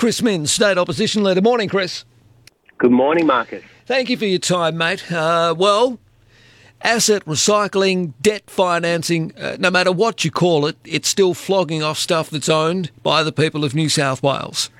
Chris Minns, State Opposition Leader. Morning, Chris. Good morning, Marcus. Thank you for your time, mate. Uh, well, asset recycling, debt financing, uh, no matter what you call it, it's still flogging off stuff that's owned by the people of New South Wales.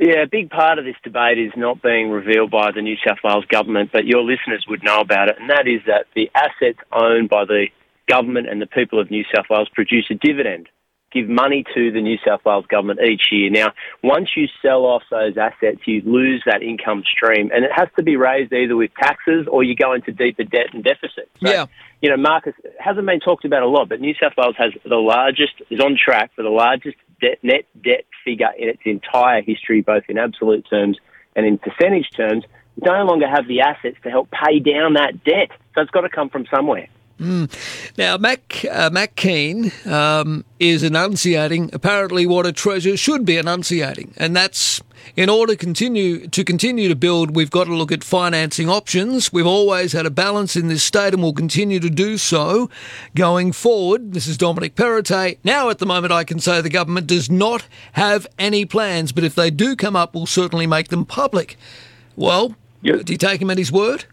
Yeah, a big part of this debate is not being revealed by the New South Wales government, but your listeners would know about it, and that is that the assets owned by the government and the people of New South Wales produce a dividend give money to the New South Wales government each year. Now, once you sell off those assets, you lose that income stream, and it has to be raised either with taxes or you go into deeper debt and deficit. So, yeah. You know, Marcus hasn't been talked about a lot, but New South Wales has the largest, is on track for the largest debt, net debt figure in its entire history, both in absolute terms and in percentage terms. no longer have the assets to help pay down that debt. So it's got to come from somewhere. Mm. Now, Matt, uh, Matt Kean um, is enunciating apparently what a treasurer should be enunciating, and that's in order to continue to continue to build, we've got to look at financing options. We've always had a balance in this state, and we'll continue to do so going forward. This is Dominic Perrottet. Now, at the moment, I can say the government does not have any plans, but if they do come up, we'll certainly make them public. Well, yep. do you take him at his word?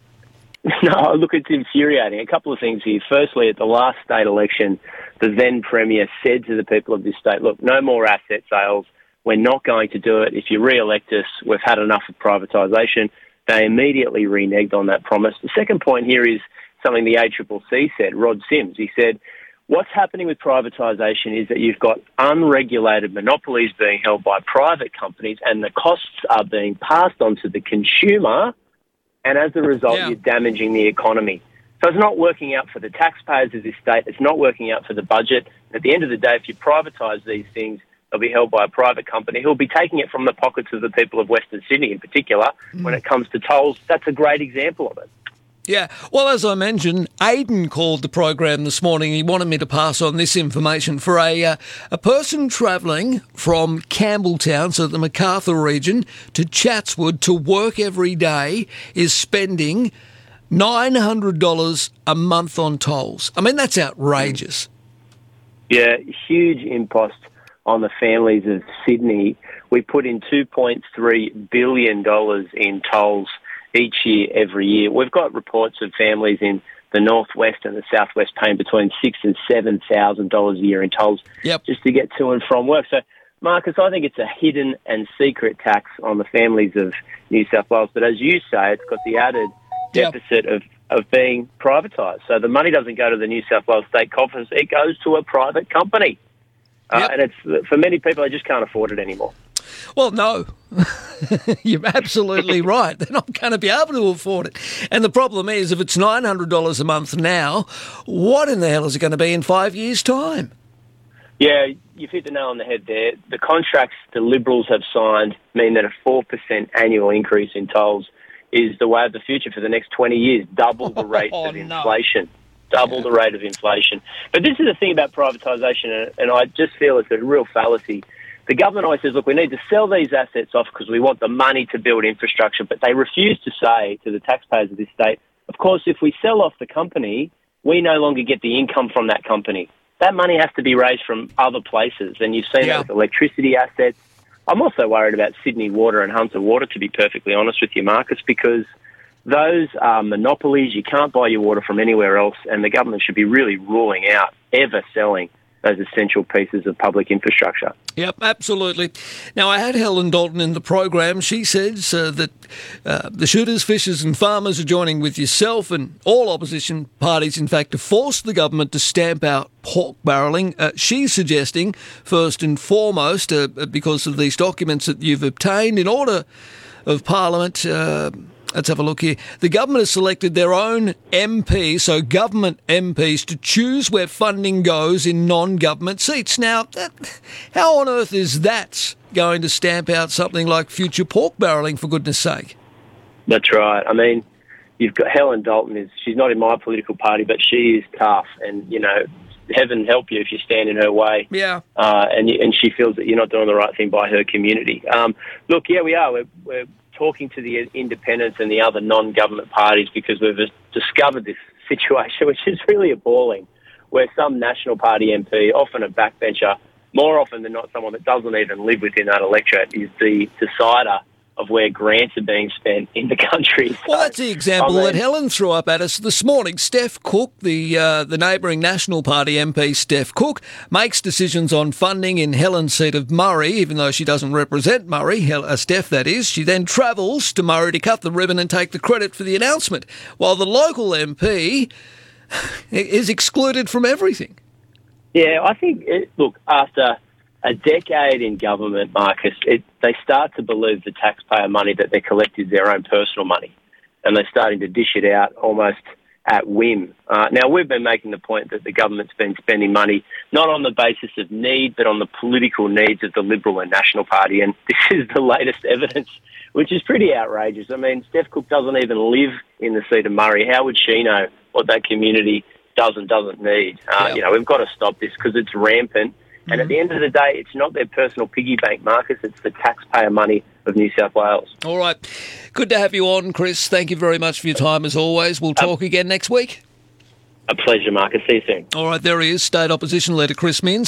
No, look, it's infuriating. A couple of things here. Firstly, at the last state election, the then Premier said to the people of this state, look, no more asset sales. We're not going to do it. If you re-elect us, we've had enough of privatisation. They immediately reneged on that promise. The second point here is something the ACCC said, Rod Sims. He said, what's happening with privatisation is that you've got unregulated monopolies being held by private companies and the costs are being passed on to the consumer and as a result, yeah. you're damaging the economy. So it's not working out for the taxpayers of this state. It's not working out for the budget. At the end of the day, if you privatise these things, they'll be held by a private company who'll be taking it from the pockets of the people of Western Sydney in particular. Mm. When it comes to tolls, that's a great example of it. Yeah, well, as I mentioned, Aidan called the program this morning. He wanted me to pass on this information for a uh, a person travelling from Campbelltown, so the Macarthur region, to Chatswood to work every day is spending nine hundred dollars a month on tolls. I mean, that's outrageous. Yeah, huge impost on the families of Sydney. We put in two point three billion dollars in tolls each year, every year. We've got reports of families in the northwest and the southwest paying between six and seven thousand dollars a year in tolls yep. just to get to and from work. So, Marcus, I think it's a hidden and secret tax on the families of New South Wales. But as you say, it's got the added deficit yep. of of being privatised. So the money doesn't go to the New South Wales state coffers; it goes to a private company. Uh, yep. Uh, and it's for many people, they just can't afford it anymore. Well, no. You're absolutely right. They're not going to be able to afford it. And the problem is, if it's $900 a month now, what in the hell is it going to be in five years' time? Yeah, you've hit the nail on the head there. The contracts the Liberals have signed mean that a 4% annual increase in tolls is the way of the future for the next 20 years, double the rate oh, of inflation. No. Double the rate of inflation. But this is the thing about privatisation, and I just feel it's a real fallacy the government always says, look, we need to sell these assets off because we want the money to build infrastructure, but they refuse to say to the taxpayers of this state, of course, if we sell off the company, we no longer get the income from that company. That money has to be raised from other places, and you've seen yeah. that with electricity assets. I'm also worried about Sydney Water and Hunter Water, to be perfectly honest with you, Marcus, because those are monopolies. You can't buy your water from anywhere else, and the government should be really ruling out ever selling those essential pieces of public infrastructure. Yep, absolutely. Now, I had Helen Dalton in the program. She says uh, that uh, the shooters, fishers, and farmers are joining with yourself and all opposition parties, in fact, to force the government to stamp out pork barrelling. Uh, she's suggesting, first and foremost, uh, because of these documents that you've obtained, in order of Parliament uh, Let's have a look here. The government has selected their own MP, so government MPs, to choose where funding goes in non government seats. Now, how on earth is that going to stamp out something like future pork barrelling, for goodness sake? That's right. I mean, you've got Helen Dalton, is she's not in my political party, but she is tough. And, you know, heaven help you if you stand in her way. Yeah. Uh, and, and she feels that you're not doing the right thing by her community. Um, look, yeah, we are. We're, we're talking to the independents and the other non-government parties because we've discovered this situation, which is really appalling, where some National Party MP, often a backbencher, more often than not, someone that doesn't even live within that electorate is the decider of where grants are being spent in the country. Well, that's the example I mean, that Helen threw up at us this morning. Steph Cook, the uh, the neighbouring National Party MP, Steph Cook, makes decisions on funding in Helen's seat of Murray, even though she doesn't represent Murray, uh, Steph that is. She then travels to Murray to cut the ribbon and take the credit for the announcement, while the local MP is excluded from everything. Yeah, I think, it, look, after a decade in government, Marcus, it, they start to believe the taxpayer money that they collect is their own personal money. And they're starting to dish it out almost at whim. Uh, now, we've been making the point that the government's been spending money not on the basis of need, but on the political needs of the Liberal and National Party. And this is the latest evidence, which is pretty outrageous. I mean, Steph Cook doesn't even live in the seat of Murray. How would she know what that community does and doesn't need. Uh, You know, we've got to stop this because it's rampant. And at the end of the day, it's not their personal piggy bank, Marcus. It's the taxpayer money of New South Wales. All right. Good to have you on, Chris. Thank you very much for your time as always. We'll talk um, again next week. A pleasure, Marcus. See you soon. All right, there he is, State Opposition Leader Chris Minns.